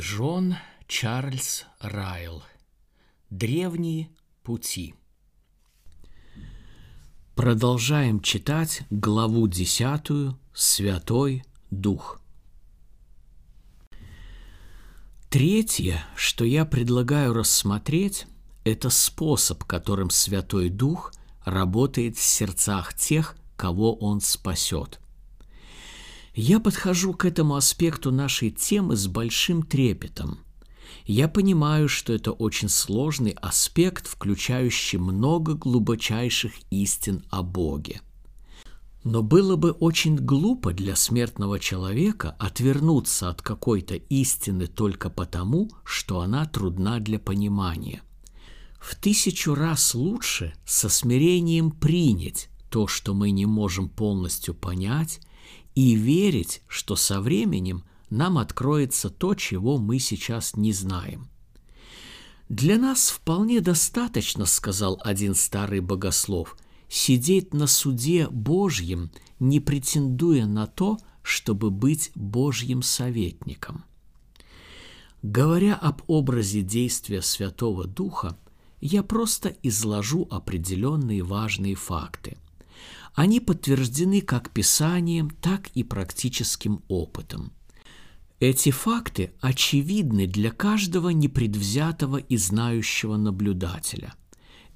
Джон Чарльз Райл. Древние пути Продолжаем читать главу десятую «Святой Дух». Третье, что я предлагаю рассмотреть, это способ, которым Святой Дух работает в сердцах тех, кого Он спасет – я подхожу к этому аспекту нашей темы с большим трепетом. Я понимаю, что это очень сложный аспект, включающий много глубочайших истин о Боге. Но было бы очень глупо для смертного человека отвернуться от какой-то истины только потому, что она трудна для понимания. В тысячу раз лучше со смирением принять то, что мы не можем полностью понять, и верить, что со временем нам откроется то, чего мы сейчас не знаем. Для нас вполне достаточно, сказал один старый богослов, сидеть на суде Божьем, не претендуя на то, чтобы быть Божьим советником. Говоря об образе действия Святого Духа, я просто изложу определенные важные факты – они подтверждены как Писанием, так и практическим опытом. Эти факты очевидны для каждого непредвзятого и знающего наблюдателя.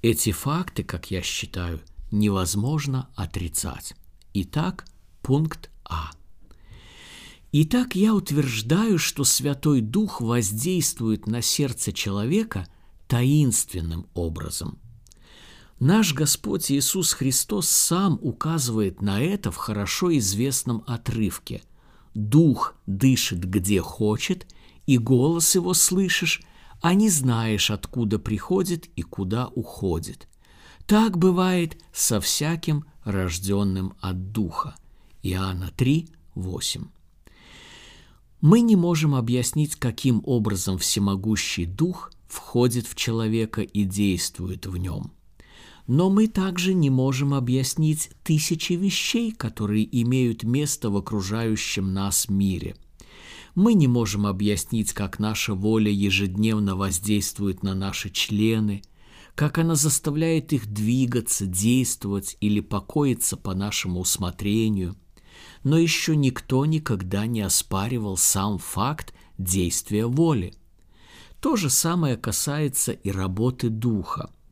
Эти факты, как я считаю, невозможно отрицать. Итак, пункт А. Итак, я утверждаю, что Святой Дух воздействует на сердце человека таинственным образом – Наш Господь Иисус Христос сам указывает на это в хорошо известном отрывке. «Дух дышит где хочет, и голос его слышишь, а не знаешь, откуда приходит и куда уходит. Так бывает со всяким рожденным от Духа». Иоанна 3, 8. Мы не можем объяснить, каким образом всемогущий Дух входит в человека и действует в нем – но мы также не можем объяснить тысячи вещей, которые имеют место в окружающем нас мире. Мы не можем объяснить, как наша воля ежедневно воздействует на наши члены, как она заставляет их двигаться, действовать или покоиться по нашему усмотрению. Но еще никто никогда не оспаривал сам факт действия воли. То же самое касается и работы духа –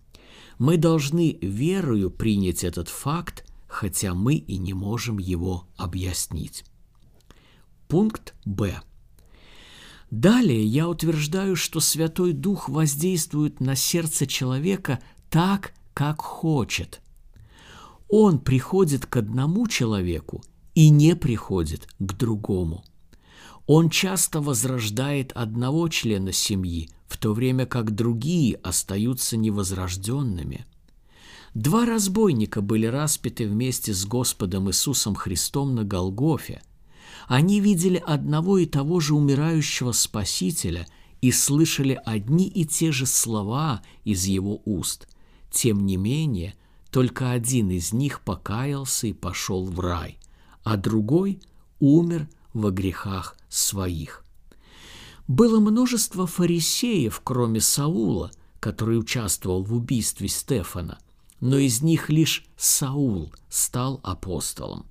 мы должны верою принять этот факт, хотя мы и не можем его объяснить. Пункт Б. Далее я утверждаю, что Святой Дух воздействует на сердце человека так, как хочет. Он приходит к одному человеку и не приходит к другому. Он часто возрождает одного члена семьи, в то время как другие остаются невозрожденными. Два разбойника были распяты вместе с Господом Иисусом Христом на Голгофе. Они видели одного и того же умирающего Спасителя и слышали одни и те же слова из его уст. Тем не менее, только один из них покаялся и пошел в рай, а другой умер во грехах своих. Было множество фарисеев, кроме Саула, который участвовал в убийстве Стефана, но из них лишь Саул стал апостолом.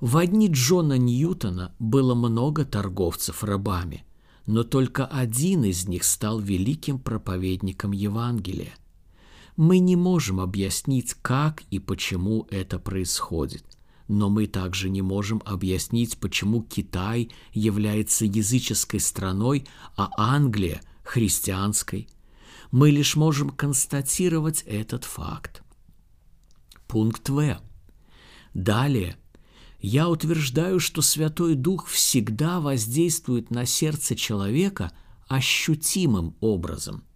В одни Джона Ньютона было много торговцев рабами, но только один из них стал великим проповедником Евангелия. Мы не можем объяснить, как и почему это происходит – но мы также не можем объяснить, почему Китай является языческой страной, а Англия – христианской. Мы лишь можем констатировать этот факт. Пункт В. Далее. Я утверждаю, что Святой Дух всегда воздействует на сердце человека ощутимым образом –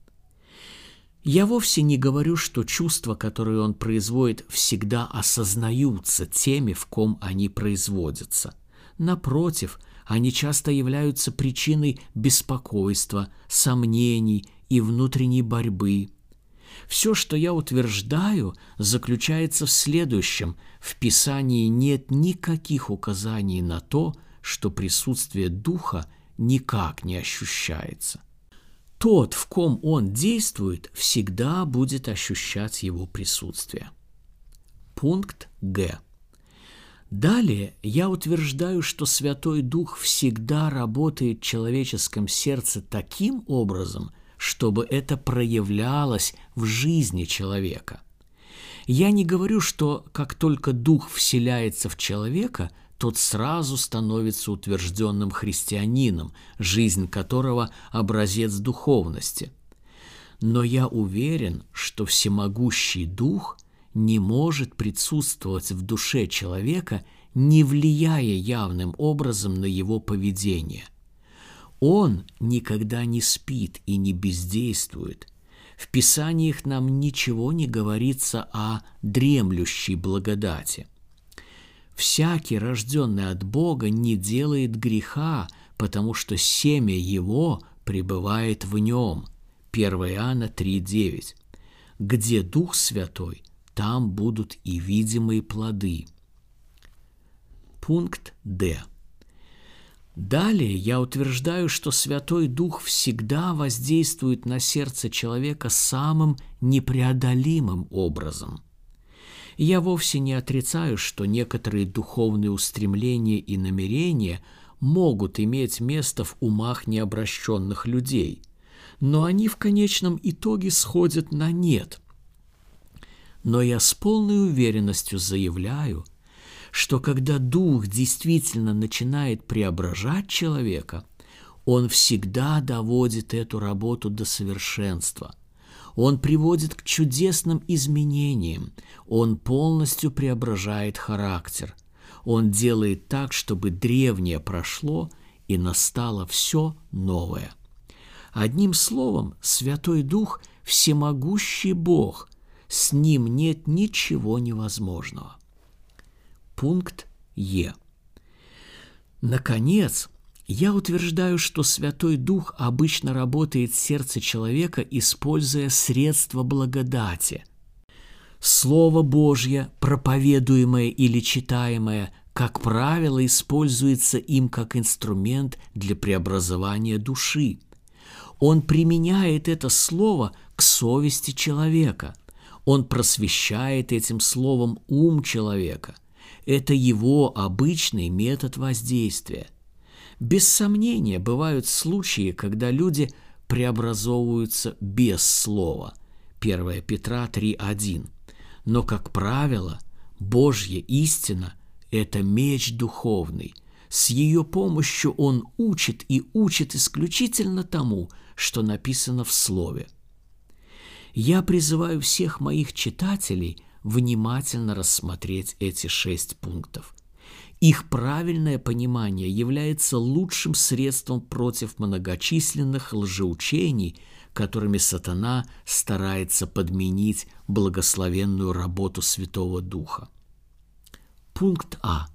я вовсе не говорю, что чувства, которые он производит, всегда осознаются теми, в ком они производятся. Напротив, они часто являются причиной беспокойства, сомнений и внутренней борьбы. Все, что я утверждаю, заключается в следующем. В Писании нет никаких указаний на то, что присутствие Духа никак не ощущается. Тот, в ком он действует, всегда будет ощущать его присутствие. Пункт Г. Далее я утверждаю, что Святой Дух всегда работает в человеческом сердце таким образом, чтобы это проявлялось в жизни человека. Я не говорю, что как только Дух вселяется в человека, тот сразу становится утвержденным христианином, жизнь которого – образец духовности. Но я уверен, что всемогущий Дух не может присутствовать в душе человека, не влияя явным образом на его поведение. Он никогда не спит и не бездействует. В Писаниях нам ничего не говорится о дремлющей благодати. Всякий, рожденный от Бога, не делает греха, потому что семя его пребывает в нем. 1 Иоанна 3,9. Где Дух Святой – там будут и видимые плоды. Пункт Д. Далее я утверждаю, что Святой Дух всегда воздействует на сердце человека самым непреодолимым образом. Я вовсе не отрицаю, что некоторые духовные устремления и намерения могут иметь место в умах необращенных людей, но они в конечном итоге сходят на нет – но я с полной уверенностью заявляю, что когда Дух действительно начинает преображать человека, он всегда доводит эту работу до совершенства. Он приводит к чудесным изменениям, он полностью преображает характер. Он делает так, чтобы древнее прошло и настало все новое. Одним словом, Святой Дух – всемогущий Бог – с ним нет ничего невозможного. Пункт Е. Наконец, я утверждаю, что Святой Дух обычно работает в сердце человека, используя средства благодати. Слово Божье, проповедуемое или читаемое, как правило, используется им как инструмент для преобразования души. Он применяет это слово к совести человека – он просвещает этим словом ум человека. Это его обычный метод воздействия. Без сомнения, бывают случаи, когда люди преобразовываются без слова. 1 Петра 3.1. Но, как правило, Божья истина – это меч духовный. С ее помощью он учит и учит исключительно тому, что написано в Слове. Я призываю всех моих читателей внимательно рассмотреть эти шесть пунктов. Их правильное понимание является лучшим средством против многочисленных лжеучений, которыми сатана старается подменить благословенную работу Святого Духа. Пункт А.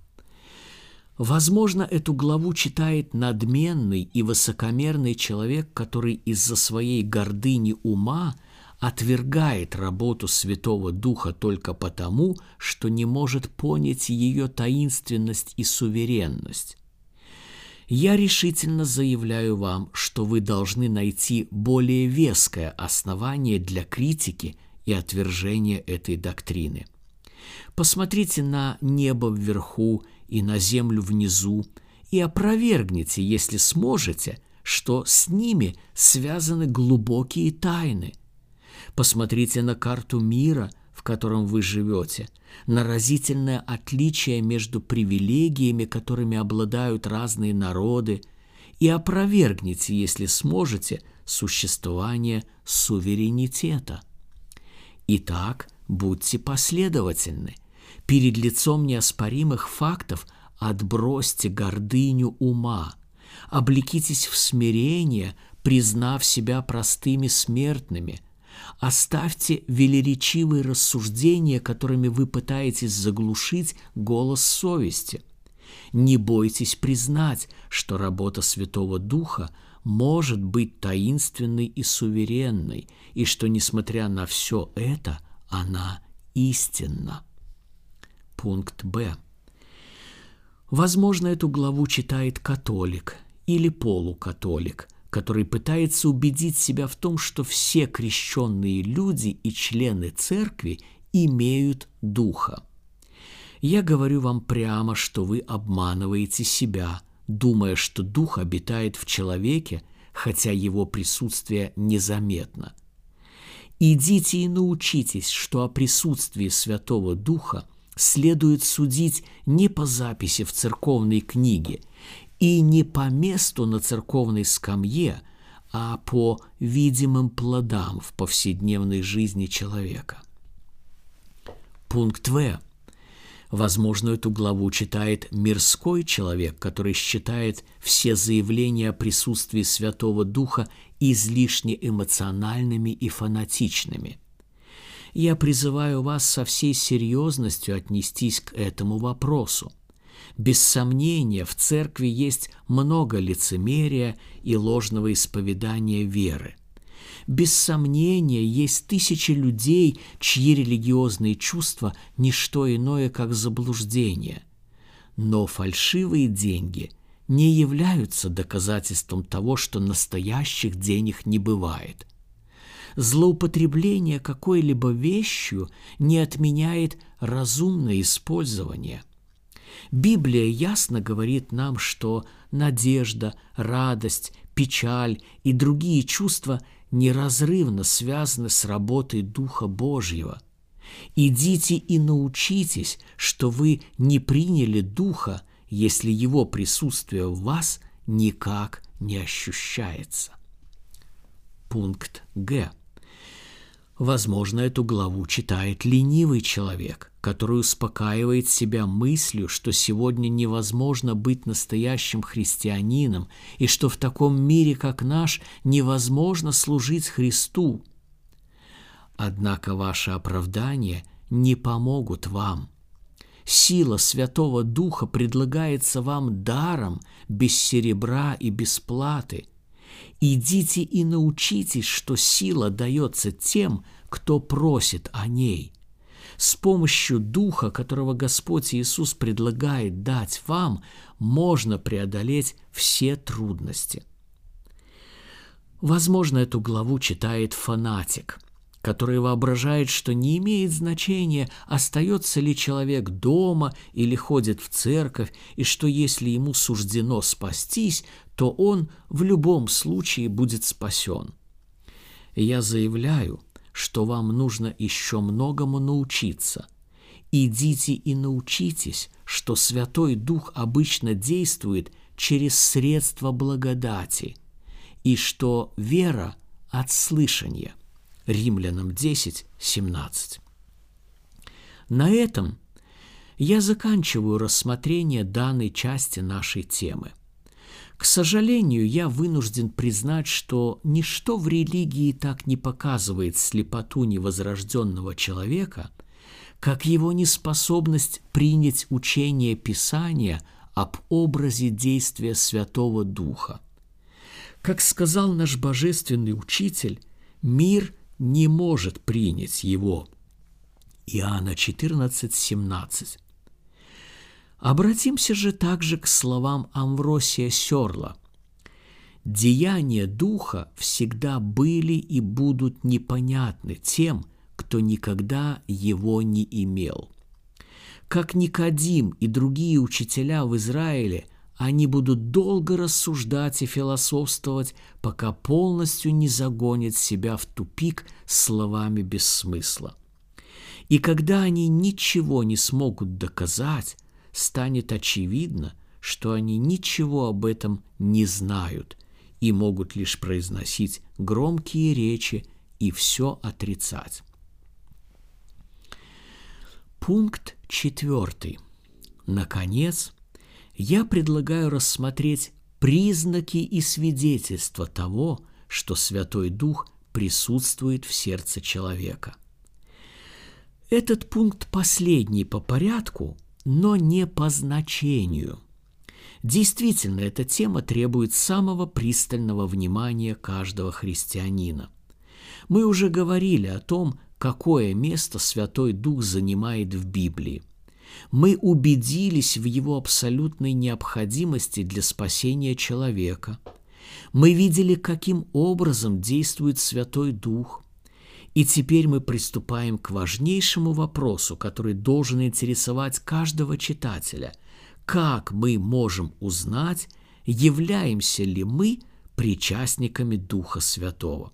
Возможно, эту главу читает надменный и высокомерный человек, который из-за своей гордыни ума – отвергает работу Святого Духа только потому, что не может понять ее таинственность и суверенность. Я решительно заявляю вам, что вы должны найти более веское основание для критики и отвержения этой доктрины. Посмотрите на небо вверху и на землю внизу и опровергните, если сможете, что с ними связаны глубокие тайны, Посмотрите на карту мира, в котором вы живете, на разительное отличие между привилегиями, которыми обладают разные народы, и опровергните, если сможете, существование суверенитета. Итак, будьте последовательны. Перед лицом неоспоримых фактов отбросьте гордыню ума, облекитесь в смирение, признав себя простыми смертными – Оставьте велеречивые рассуждения, которыми вы пытаетесь заглушить голос совести. Не бойтесь признать, что работа Святого Духа может быть таинственной и суверенной, и что, несмотря на все это, она истинна. Пункт Б. Возможно, эту главу читает католик или полукатолик, который пытается убедить себя в том, что все крещенные люди и члены церкви имеют духа. Я говорю вам прямо, что вы обманываете себя, думая, что дух обитает в человеке, хотя его присутствие незаметно. Идите и научитесь, что о присутствии Святого Духа следует судить не по записи в церковной книге и не по месту на церковной скамье, а по видимым плодам в повседневной жизни человека. Пункт В. Возможно, эту главу читает мирской человек, который считает все заявления о присутствии Святого Духа излишне эмоциональными и фанатичными. Я призываю вас со всей серьезностью отнестись к этому вопросу. Без сомнения, в церкви есть много лицемерия и ложного исповедания веры. Без сомнения, есть тысячи людей, чьи религиозные чувства – не что иное, как заблуждение. Но фальшивые деньги не являются доказательством того, что настоящих денег не бывает. Злоупотребление какой-либо вещью не отменяет разумное использование. Библия ясно говорит нам, что надежда, радость, печаль и другие чувства неразрывно связаны с работой Духа Божьего. Идите и научитесь, что вы не приняли Духа, если Его присутствие в вас никак не ощущается. Пункт Г. Возможно, эту главу читает ленивый человек, который успокаивает себя мыслью, что сегодня невозможно быть настоящим христианином и что в таком мире, как наш, невозможно служить Христу. Однако ваши оправдания не помогут вам. Сила Святого Духа предлагается вам даром, без серебра и без платы – Идите и научитесь, что сила дается тем, кто просит о ней. С помощью Духа, которого Господь Иисус предлагает дать вам, можно преодолеть все трудности. Возможно, эту главу читает фанатик – который воображает, что не имеет значения, остается ли человек дома или ходит в церковь, и что если ему суждено спастись, то он в любом случае будет спасен. Я заявляю, что вам нужно еще многому научиться. Идите и научитесь, что Святой Дух обычно действует через средства благодати, и что вера от слышания. Римлянам 10, 17. На этом я заканчиваю рассмотрение данной части нашей темы. К сожалению, я вынужден признать, что ничто в религии так не показывает слепоту невозрожденного человека, как его неспособность принять учение Писания об образе действия Святого Духа. Как сказал наш божественный учитель, мир не может принять его. Иоанна 14, 17. Обратимся же также к словам Амвросия Серла. Деяния Духа всегда были и будут непонятны тем, кто никогда его не имел. Как Никодим и другие учителя в Израиле – они будут долго рассуждать и философствовать, пока полностью не загонят себя в тупик словами без смысла. И когда они ничего не смогут доказать, станет очевидно, что они ничего об этом не знают и могут лишь произносить громкие речи и все отрицать. Пункт четвертый. Наконец, я предлагаю рассмотреть признаки и свидетельства того, что Святой Дух присутствует в сердце человека. Этот пункт последний по порядку, но не по значению. Действительно, эта тема требует самого пристального внимания каждого христианина. Мы уже говорили о том, какое место Святой Дух занимает в Библии. Мы убедились в его абсолютной необходимости для спасения человека. Мы видели, каким образом действует Святой Дух. И теперь мы приступаем к важнейшему вопросу, который должен интересовать каждого читателя. Как мы можем узнать, являемся ли мы причастниками Духа Святого?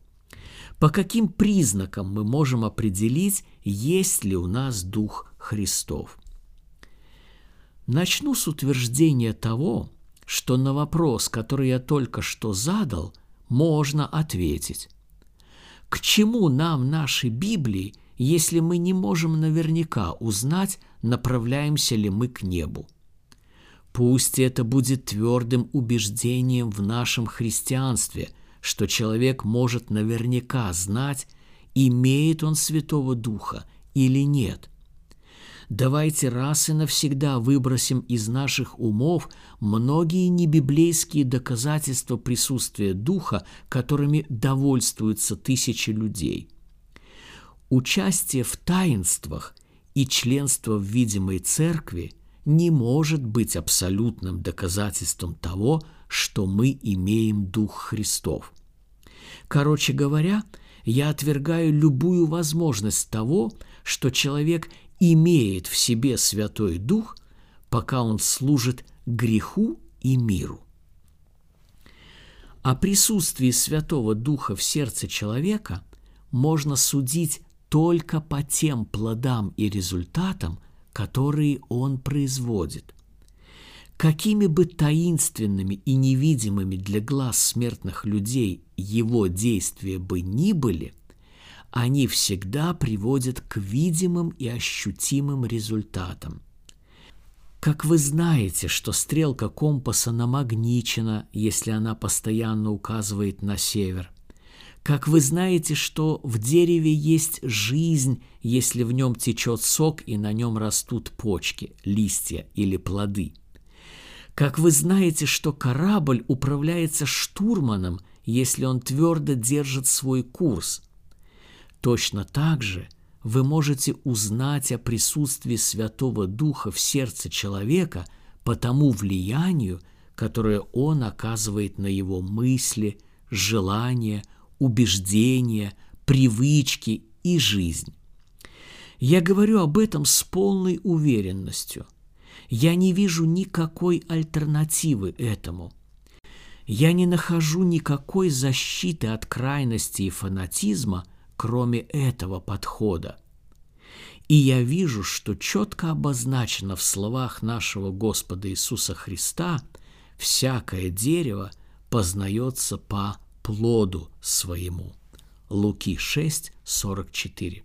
По каким признакам мы можем определить, есть ли у нас Дух Христов? Начну с утверждения того, что на вопрос, который я только что задал, можно ответить. К чему нам наши Библии, если мы не можем наверняка узнать, направляемся ли мы к небу? Пусть это будет твердым убеждением в нашем христианстве, что человек может наверняка знать, имеет он Святого Духа или нет – Давайте раз и навсегда выбросим из наших умов многие небиблейские доказательства присутствия Духа, которыми довольствуются тысячи людей. Участие в таинствах и членство в видимой церкви не может быть абсолютным доказательством того, что мы имеем Дух Христов. Короче говоря, я отвергаю любую возможность того, что человек имеет в себе Святой Дух, пока он служит греху и миру. О присутствии Святого Духа в сердце человека можно судить только по тем плодам и результатам, которые он производит. Какими бы таинственными и невидимыми для глаз смертных людей его действия бы ни были – они всегда приводят к видимым и ощутимым результатам. Как вы знаете, что стрелка компаса намагничена, если она постоянно указывает на север? Как вы знаете, что в дереве есть жизнь, если в нем течет сок и на нем растут почки, листья или плоды? Как вы знаете, что корабль управляется штурманом, если он твердо держит свой курс – Точно так же вы можете узнать о присутствии Святого Духа в сердце человека по тому влиянию, которое он оказывает на его мысли, желания, убеждения, привычки и жизнь. Я говорю об этом с полной уверенностью. Я не вижу никакой альтернативы этому. Я не нахожу никакой защиты от крайности и фанатизма – кроме этого подхода. И я вижу, что четко обозначено в словах нашего Господа Иисуса Христа «всякое дерево познается по плоду своему». Луки 6, 44.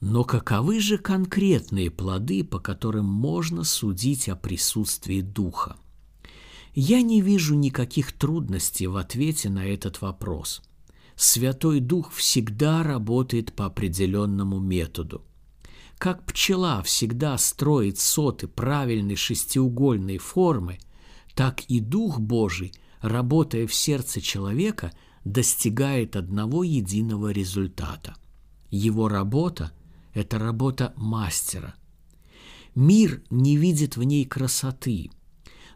Но каковы же конкретные плоды, по которым можно судить о присутствии Духа? Я не вижу никаких трудностей в ответе на этот вопрос – Святой Дух всегда работает по определенному методу. Как пчела всегда строит соты правильной шестиугольной формы, так и Дух Божий, работая в сердце человека, достигает одного единого результата. Его работа – это работа мастера. Мир не видит в ней красоты.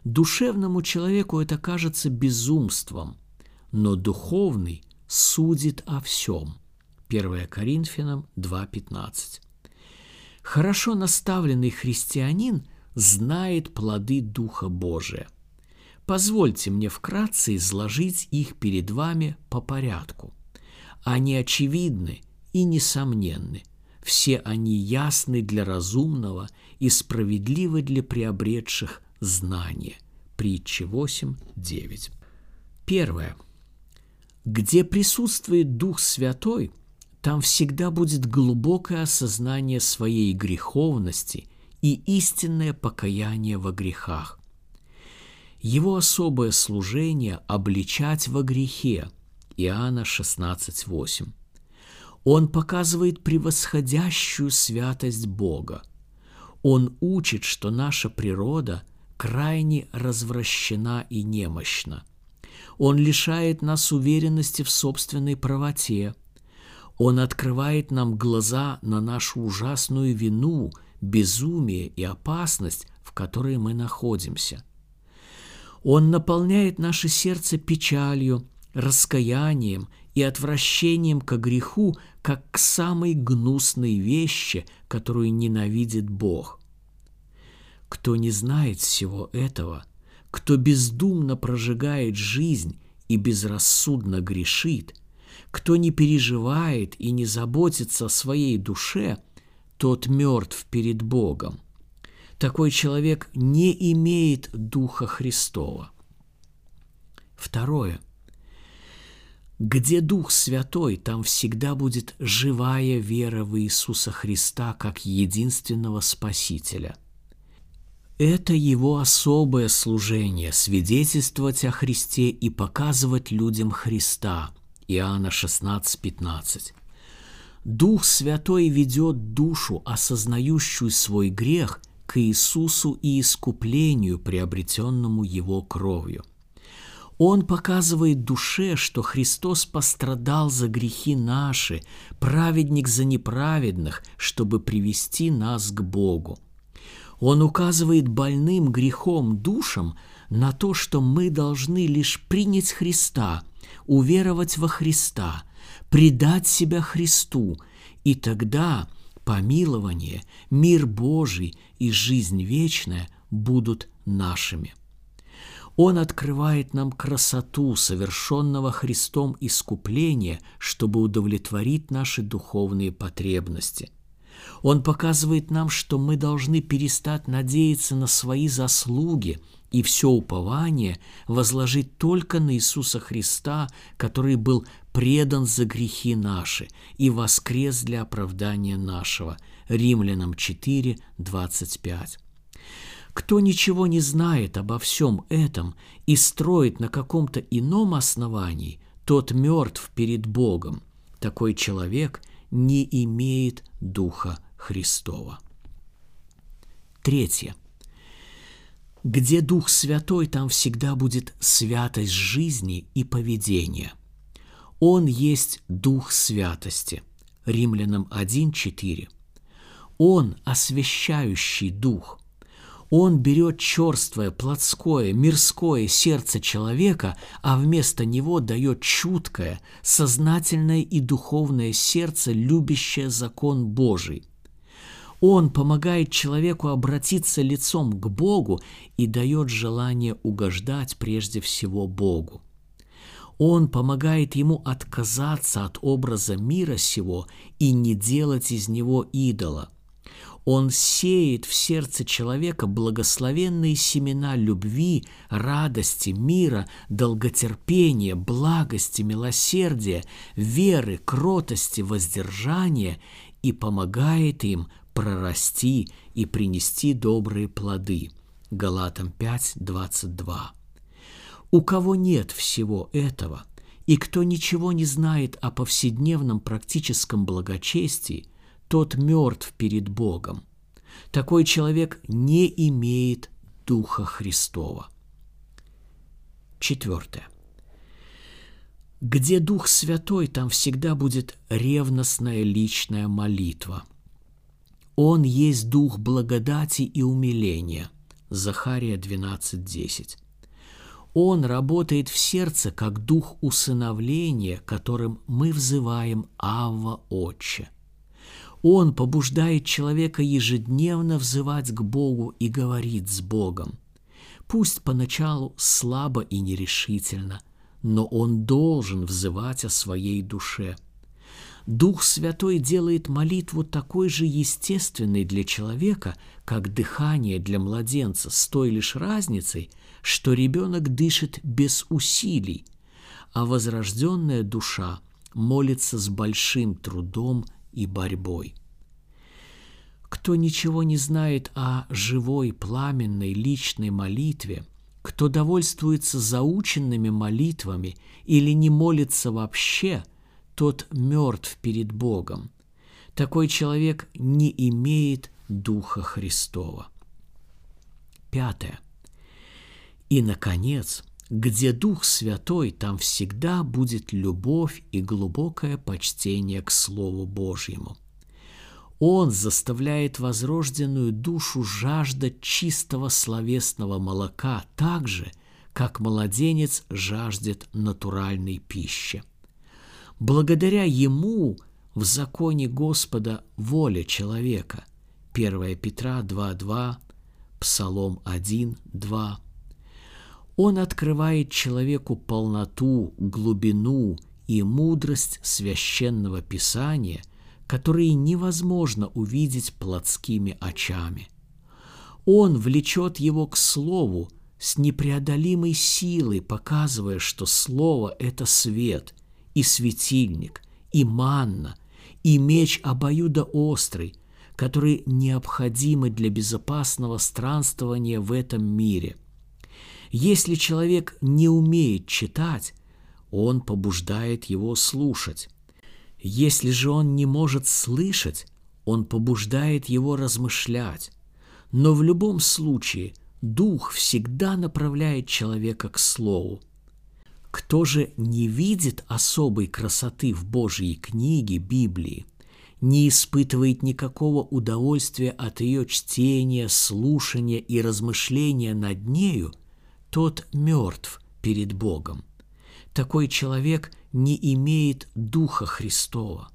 Душевному человеку это кажется безумством, но духовный – судит о всем. 1 Коринфянам 2.15. Хорошо наставленный христианин знает плоды Духа Божия. Позвольте мне вкратце изложить их перед вами по порядку. Они очевидны и несомненны. Все они ясны для разумного и справедливы для приобретших знания. Притча 8.9. Первое. Где присутствует Дух Святой, там всегда будет глубокое осознание своей греховности и истинное покаяние во грехах. Его особое служение – обличать во грехе. Иоанна 16.8. Он показывает превосходящую святость Бога. Он учит, что наша природа крайне развращена и немощна – он лишает нас уверенности в собственной правоте. Он открывает нам глаза на нашу ужасную вину безумие и опасность, в которой мы находимся. Он наполняет наше сердце печалью, раскаянием и отвращением к греху, как к самой гнусной вещи, которую ненавидит Бог. Кто не знает всего этого, кто бездумно прожигает жизнь и безрассудно грешит, кто не переживает и не заботится о своей душе, тот мертв перед Богом. Такой человек не имеет Духа Христова. Второе – где Дух Святой, там всегда будет живая вера в Иисуса Христа как единственного Спасителя. Это его особое служение – свидетельствовать о Христе и показывать людям Христа. Иоанна 16, 15. Дух Святой ведет душу, осознающую свой грех, к Иисусу и искуплению, приобретенному Его кровью. Он показывает душе, что Христос пострадал за грехи наши, праведник за неправедных, чтобы привести нас к Богу. Он указывает больным грехом душам на то, что мы должны лишь принять Христа, уверовать во Христа, предать себя Христу, и тогда помилование, мир Божий и жизнь вечная будут нашими. Он открывает нам красоту совершенного Христом искупления, чтобы удовлетворить наши духовные потребности. Он показывает нам, что мы должны перестать надеяться на свои заслуги и все упование возложить только на Иисуса Христа, который был предан за грехи наши и воскрес для оправдания нашего. Римлянам 4, 25. Кто ничего не знает обо всем этом и строит на каком-то ином основании, тот мертв перед Богом. Такой человек не имеет Духа Христова. Третье. Где Дух Святой, там всегда будет святость жизни и поведения. Он есть Дух Святости. Римлянам 1.4. Он освящающий Дух. Он берет черствое, плотское, мирское сердце человека, а вместо него дает чуткое, сознательное и духовное сердце, любящее закон Божий. Он помогает человеку обратиться лицом к Богу и дает желание угождать прежде всего Богу. Он помогает ему отказаться от образа мира сего и не делать из него идола – он сеет в сердце человека благословенные семена любви, радости, мира, долготерпения, благости, милосердия, веры, кротости, воздержания и помогает им прорасти и принести добрые плоды. Галатам 5, 22. У кого нет всего этого, и кто ничего не знает о повседневном практическом благочестии, тот мертв перед Богом. Такой человек не имеет Духа Христова. Четвертое. Где Дух Святой, там всегда будет ревностная личная молитва. Он есть Дух благодати и умиления. Захария 12.10. Он работает в сердце, как дух усыновления, которым мы взываем «Авва, Отче». Он побуждает человека ежедневно взывать к Богу и говорить с Богом. Пусть поначалу слабо и нерешительно, но он должен взывать о своей душе. Дух Святой делает молитву такой же естественной для человека, как дыхание для младенца, с той лишь разницей, что ребенок дышит без усилий, а возрожденная душа молится с большим трудом и борьбой. Кто ничего не знает о живой, пламенной, личной молитве, кто довольствуется заученными молитвами или не молится вообще, тот мертв перед Богом. Такой человек не имеет Духа Христова. Пятое. И, наконец, где Дух Святой, там всегда будет любовь и глубокое почтение к Слову Божьему. Он заставляет возрожденную душу жаждать чистого словесного молока так же, как младенец жаждет натуральной пищи. Благодаря ему в законе Господа воля человека. 1 Петра 2.2, Псалом 1.2. Он открывает человеку полноту, глубину и мудрость священного писания, которые невозможно увидеть плотскими очами. Он влечет его к слову с непреодолимой силой, показывая, что слово – это свет и светильник, и манна, и меч обоюдоострый, которые необходимы для безопасного странствования в этом мире. Если человек не умеет читать, он побуждает его слушать. Если же он не может слышать, он побуждает его размышлять. Но в любом случае Дух всегда направляет человека к Слову. Кто же не видит особой красоты в Божьей книге Библии, не испытывает никакого удовольствия от ее чтения, слушания и размышления над нею, тот мертв перед Богом. Такой человек не имеет Духа Христова.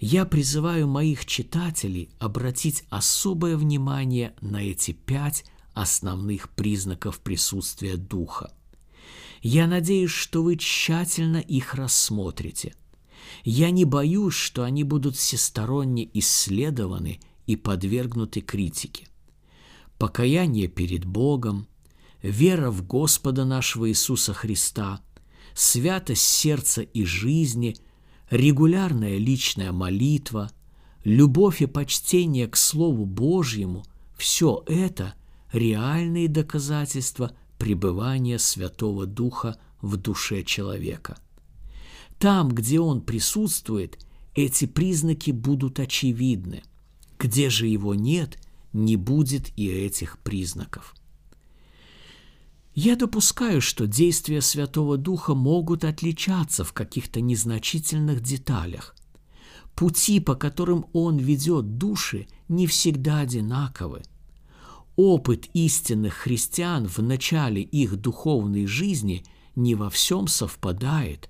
Я призываю моих читателей обратить особое внимание на эти пять основных признаков присутствия Духа. Я надеюсь, что вы тщательно их рассмотрите. Я не боюсь, что они будут всесторонне исследованы и подвергнуты критике. Покаяние перед Богом, вера в Господа нашего Иисуса Христа, святость сердца и жизни, регулярная личная молитва, любовь и почтение к Слову Божьему – все это реальные доказательства пребывания Святого Духа в душе человека. Там, где Он присутствует, эти признаки будут очевидны. Где же Его нет, не будет и этих признаков. Я допускаю, что действия Святого Духа могут отличаться в каких-то незначительных деталях. Пути, по которым Он ведет души, не всегда одинаковы – опыт истинных христиан в начале их духовной жизни не во всем совпадает.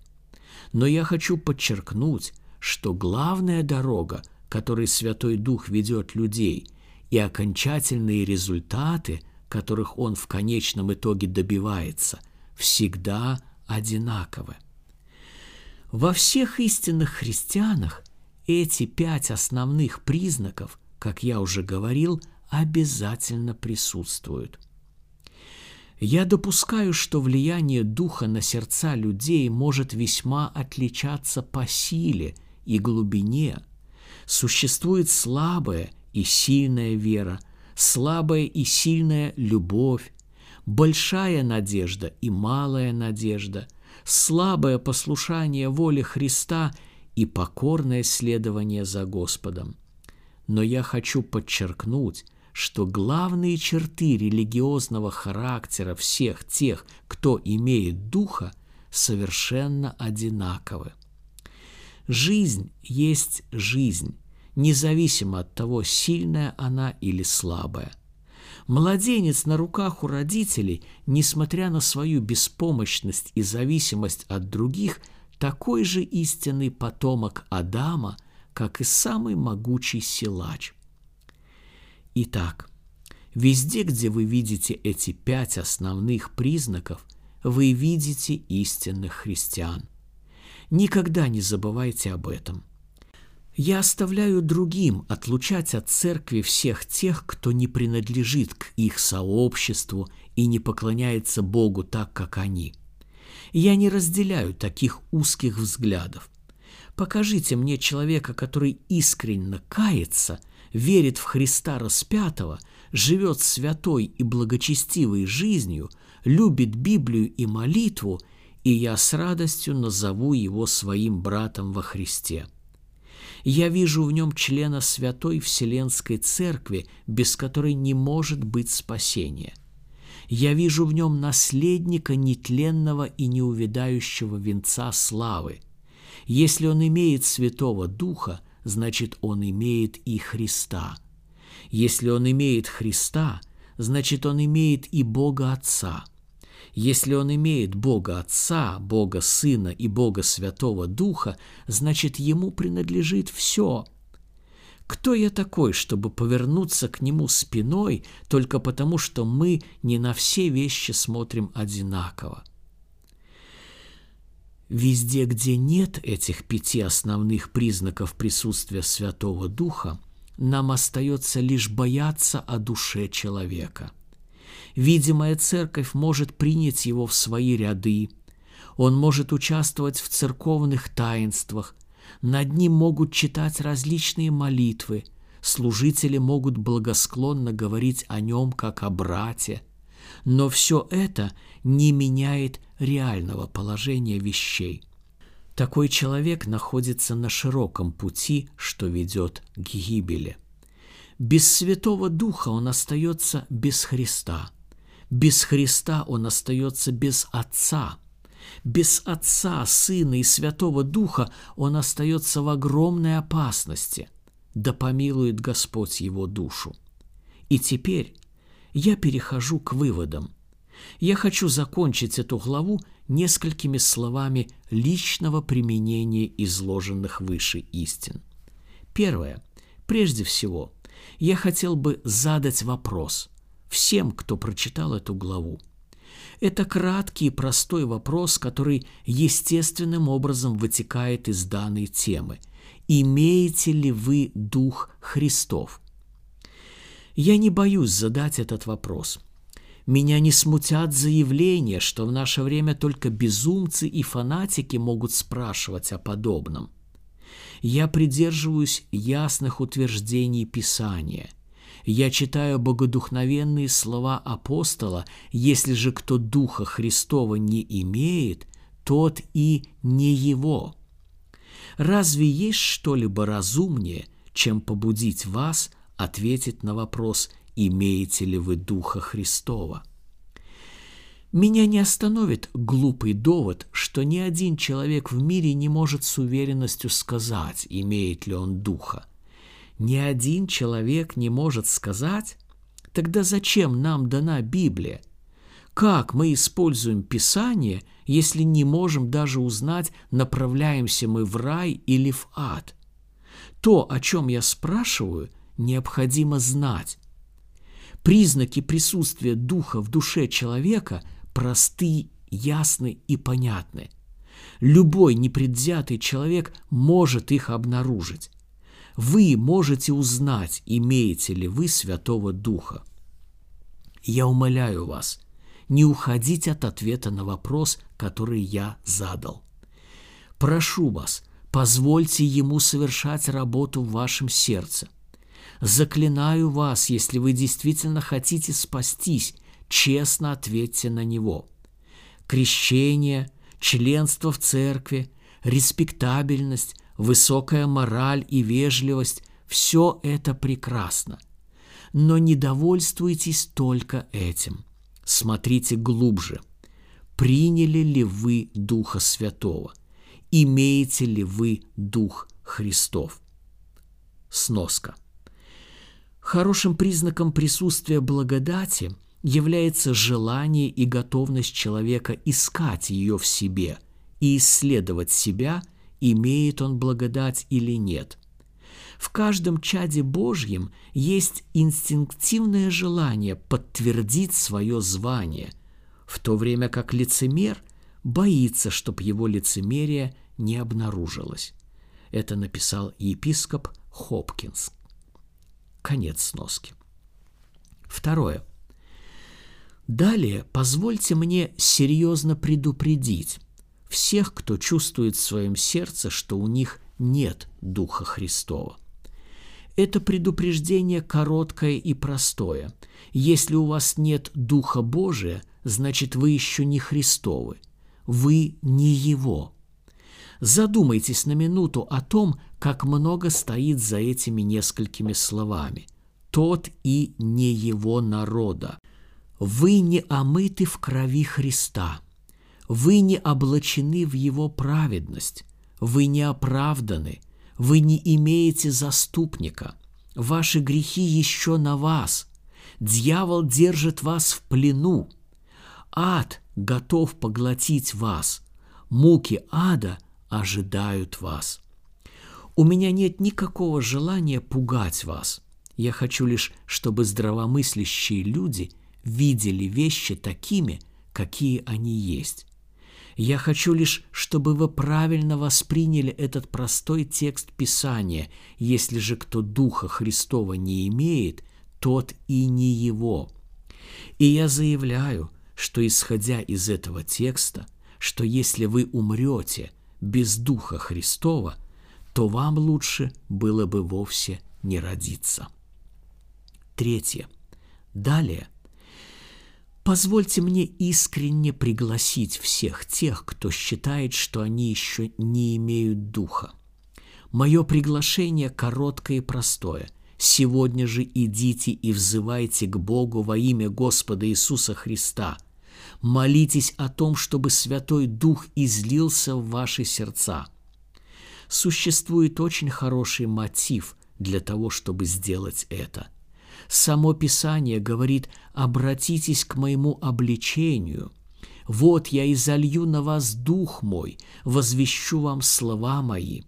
Но я хочу подчеркнуть, что главная дорога, которой Святой Дух ведет людей, и окончательные результаты, которых Он в конечном итоге добивается, всегда одинаковы. Во всех истинных христианах эти пять основных признаков, как я уже говорил – обязательно присутствуют. Я допускаю, что влияние Духа на сердца людей может весьма отличаться по силе и глубине. Существует слабая и сильная вера, слабая и сильная любовь, большая надежда и малая надежда, слабое послушание воле Христа и покорное следование за Господом. Но я хочу подчеркнуть, что главные черты религиозного характера всех тех, кто имеет духа, совершенно одинаковы. Жизнь есть жизнь, независимо от того, сильная она или слабая. Младенец на руках у родителей, несмотря на свою беспомощность и зависимость от других, такой же истинный потомок Адама, как и самый могучий силач – Итак, везде, где вы видите эти пять основных признаков, вы видите истинных христиан. Никогда не забывайте об этом. Я оставляю другим отлучать от церкви всех тех, кто не принадлежит к их сообществу и не поклоняется Богу так, как они. Я не разделяю таких узких взглядов. Покажите мне человека, который искренне кается – верит в Христа распятого, живет святой и благочестивой жизнью, любит Библию и молитву, и я с радостью назову его своим братом во Христе. Я вижу в нем члена Святой Вселенской Церкви, без которой не может быть спасения. Я вижу в нем наследника нетленного и неувядающего венца славы. Если он имеет Святого Духа – значит он имеет и Христа. Если он имеет Христа, значит он имеет и Бога Отца. Если он имеет Бога Отца, Бога Сына и Бога Святого Духа, значит ему принадлежит все. Кто я такой, чтобы повернуться к нему спиной только потому, что мы не на все вещи смотрим одинаково? Везде, где нет этих пяти основных признаков присутствия Святого Духа, нам остается лишь бояться о душе человека. Видимая церковь может принять его в свои ряды, он может участвовать в церковных таинствах, над ним могут читать различные молитвы, служители могут благосклонно говорить о нем как о брате, но все это не меняет реального положения вещей. Такой человек находится на широком пути, что ведет к гибели. Без Святого Духа он остается без Христа. Без Христа он остается без Отца. Без Отца, Сына и Святого Духа он остается в огромной опасности. Да помилует Господь его душу. И теперь я перехожу к выводам. Я хочу закончить эту главу несколькими словами личного применения изложенных выше истин. Первое. Прежде всего, я хотел бы задать вопрос всем, кто прочитал эту главу. Это краткий и простой вопрос, который естественным образом вытекает из данной темы. Имеете ли вы Дух Христов? Я не боюсь задать этот вопрос – меня не смутят заявления, что в наше время только безумцы и фанатики могут спрашивать о подобном. Я придерживаюсь ясных утверждений Писания. Я читаю богодухновенные слова апостола «Если же кто Духа Христова не имеет, тот и не его». Разве есть что-либо разумнее, чем побудить вас ответить на вопрос имеете ли вы Духа Христова. Меня не остановит глупый довод, что ни один человек в мире не может с уверенностью сказать, имеет ли он Духа. Ни один человек не может сказать? Тогда зачем нам дана Библия? Как мы используем Писание, если не можем даже узнать, направляемся мы в рай или в ад? То, о чем я спрашиваю, необходимо знать, Признаки присутствия духа в душе человека просты, ясны и понятны. Любой непредвзятый человек может их обнаружить. Вы можете узнать, имеете ли вы Святого Духа. Я умоляю вас, не уходить от ответа на вопрос, который я задал. Прошу вас, позвольте ему совершать работу в вашем сердце – Заклинаю вас, если вы действительно хотите спастись, честно ответьте на него. Крещение, членство в церкви, респектабельность, высокая мораль и вежливость – все это прекрасно. Но не довольствуйтесь только этим. Смотрите глубже. Приняли ли вы Духа Святого? Имеете ли вы Дух Христов? Сноска – Хорошим признаком присутствия благодати является желание и готовность человека искать ее в себе и исследовать себя, имеет он благодать или нет. В каждом чаде Божьем есть инстинктивное желание подтвердить свое звание, в то время как лицемер боится, чтоб его лицемерие не обнаружилось. Это написал епископ Хопкинс. Конец сноски. Второе. Далее позвольте мне серьезно предупредить всех, кто чувствует в своем сердце, что у них нет Духа Христова. Это предупреждение короткое и простое. Если у вас нет Духа Божия, значит вы еще не Христовы. Вы не Его. Задумайтесь на минуту о том, как много стоит за этими несколькими словами. Тот и не его народа. Вы не омыты в крови Христа. Вы не облачены в его праведность. Вы не оправданы. Вы не имеете заступника. Ваши грехи еще на вас. Дьявол держит вас в плену. Ад готов поглотить вас. Муки ада ожидают вас. У меня нет никакого желания пугать вас. Я хочу лишь, чтобы здравомыслящие люди видели вещи такими, какие они есть. Я хочу лишь, чтобы вы правильно восприняли этот простой текст Писания. Если же кто Духа Христова не имеет, тот и не его. И я заявляю, что исходя из этого текста, что если вы умрете без Духа Христова, то вам лучше было бы вовсе не родиться. Третье. Далее. Позвольте мне искренне пригласить всех тех, кто считает, что они еще не имеют духа. Мое приглашение короткое и простое. Сегодня же идите и взывайте к Богу во имя Господа Иисуса Христа. Молитесь о том, чтобы Святой Дух излился в ваши сердца. Существует очень хороший мотив для того, чтобы сделать это. Само Писание говорит «обратитесь к моему обличению». «Вот я изолью на вас дух мой, возвещу вам слова мои».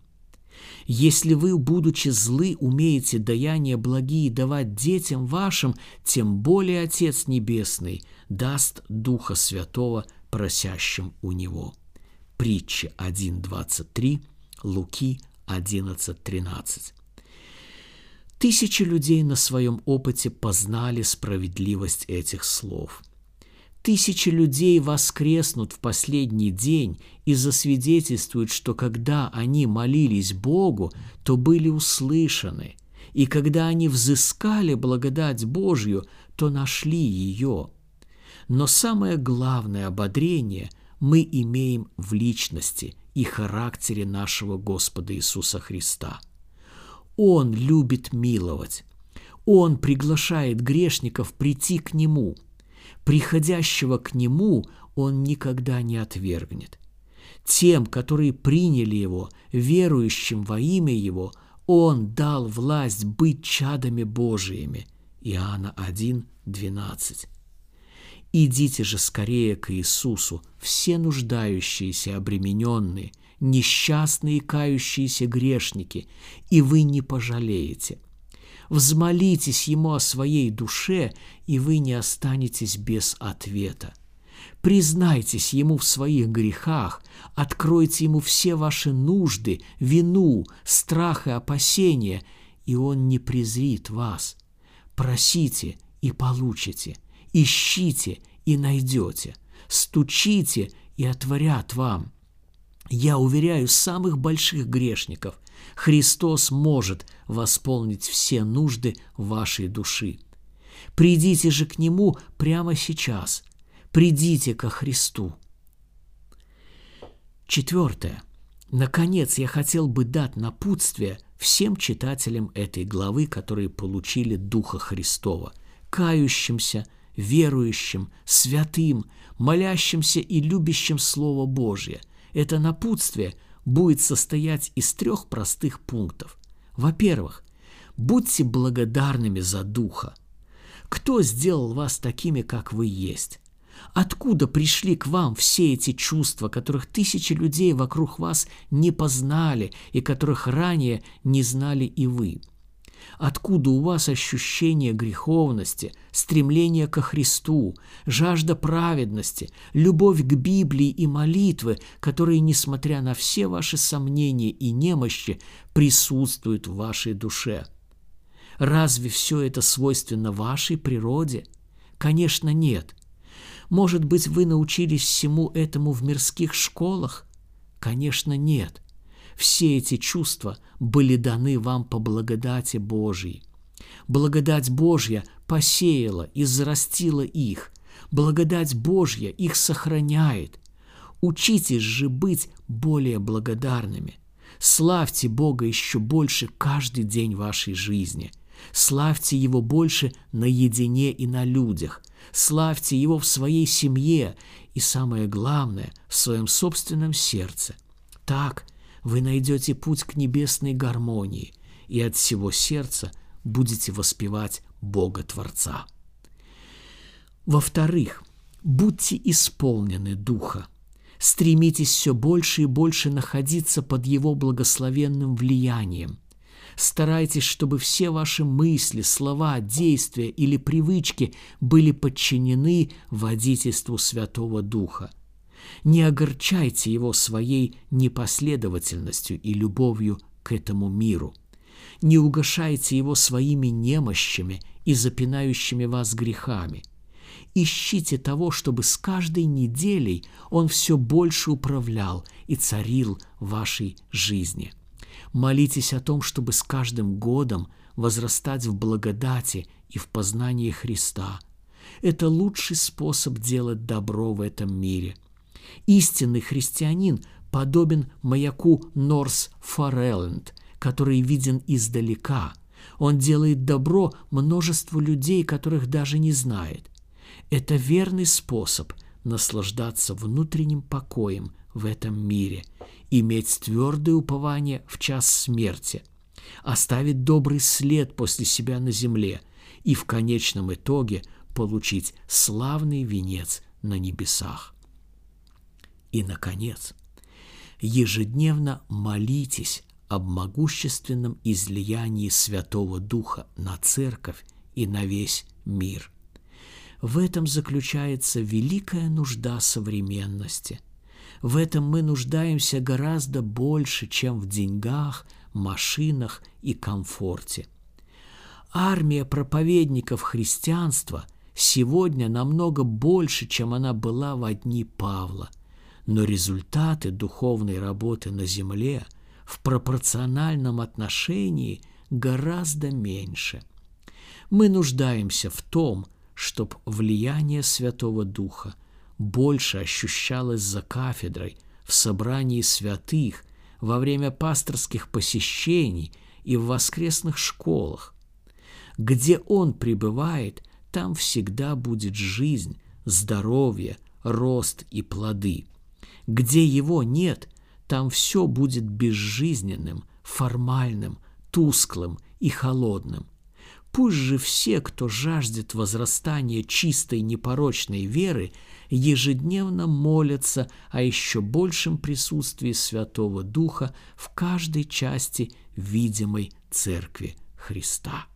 Если вы, будучи злы, умеете даяния благие давать детям вашим, тем более Отец Небесный даст Духа Святого просящим у Него. Притча 1.23, Луки 11.13. Тысячи людей на своем опыте познали справедливость этих слов. Тысячи людей воскреснут в последний день и засвидетельствуют, что когда они молились Богу, то были услышаны, и когда они взыскали благодать Божью, то нашли ее. Но самое главное ободрение мы имеем в личности и характере нашего Господа Иисуса Христа – он любит миловать. Он приглашает грешников прийти к Нему. Приходящего к Нему Он никогда не отвергнет. Тем, которые приняли Его, верующим во имя Его, Он дал власть быть чадами Божиими. Иоанна 1, 12. Идите же скорее к Иисусу, все нуждающиеся, обремененные – несчастные кающиеся грешники, и вы не пожалеете. Взмолитесь Ему о своей душе, и вы не останетесь без ответа. Признайтесь Ему в своих грехах, откройте Ему все ваши нужды, вину, страх и опасения, и Он не презрит вас. Просите и получите, ищите и найдете, стучите и отворят вам – я уверяю самых больших грешников, Христос может восполнить все нужды вашей души. Придите же к Нему прямо сейчас. Придите ко Христу. Четвертое. Наконец, я хотел бы дать напутствие всем читателям этой главы, которые получили Духа Христова, кающимся, верующим, святым, молящимся и любящим Слово Божье – это напутствие будет состоять из трех простых пунктов. Во-первых, будьте благодарными за Духа. Кто сделал вас такими, как вы есть? Откуда пришли к вам все эти чувства, которых тысячи людей вокруг вас не познали и которых ранее не знали и вы? Откуда у вас ощущение греховности, стремление ко Христу, жажда праведности, любовь к Библии и молитвы, которые, несмотря на все ваши сомнения и немощи, присутствуют в вашей душе? Разве все это свойственно вашей природе? Конечно, нет. Может быть, вы научились всему этому в мирских школах? Конечно, нет все эти чувства были даны вам по благодати Божьей. Благодать Божья посеяла и зарастила их. Благодать Божья их сохраняет. Учитесь же быть более благодарными. Славьте Бога еще больше каждый день вашей жизни. Славьте Его больше наедине и на людях. Славьте Его в своей семье и, самое главное, в своем собственном сердце. Так – вы найдете путь к небесной гармонии и от всего сердца будете воспевать Бога Творца. Во-вторых, будьте исполнены Духа. Стремитесь все больше и больше находиться под Его благословенным влиянием. Старайтесь, чтобы все ваши мысли, слова, действия или привычки были подчинены водительству Святого Духа. Не огорчайте его своей непоследовательностью и любовью к этому миру. Не угошайте его своими немощами и запинающими вас грехами – Ищите того, чтобы с каждой неделей Он все больше управлял и царил вашей жизни. Молитесь о том, чтобы с каждым годом возрастать в благодати и в познании Христа. Это лучший способ делать добро в этом мире. Истинный христианин подобен маяку Норс Форелленд, который виден издалека. Он делает добро множеству людей, которых даже не знает. Это верный способ наслаждаться внутренним покоем в этом мире, иметь твердое упование в час смерти, оставить добрый след после себя на земле и в конечном итоге получить славный венец на небесах. И, наконец, ежедневно молитесь об могущественном излиянии Святого Духа на Церковь и на весь мир – в этом заключается великая нужда современности. В этом мы нуждаемся гораздо больше, чем в деньгах, машинах и комфорте. Армия проповедников христианства сегодня намного больше, чем она была в дни Павла, но результаты духовной работы на земле в пропорциональном отношении гораздо меньше. Мы нуждаемся в том, чтоб влияние Святого Духа больше ощущалось за кафедрой, в собрании святых, во время пасторских посещений и в воскресных школах. Где Он пребывает, там всегда будет жизнь, здоровье, рост и плоды. Где Его нет, там все будет безжизненным, формальным, тусклым и холодным – Пусть же все, кто жаждет возрастания чистой непорочной веры, ежедневно молятся о еще большем присутствии Святого Духа в каждой части видимой Церкви Христа.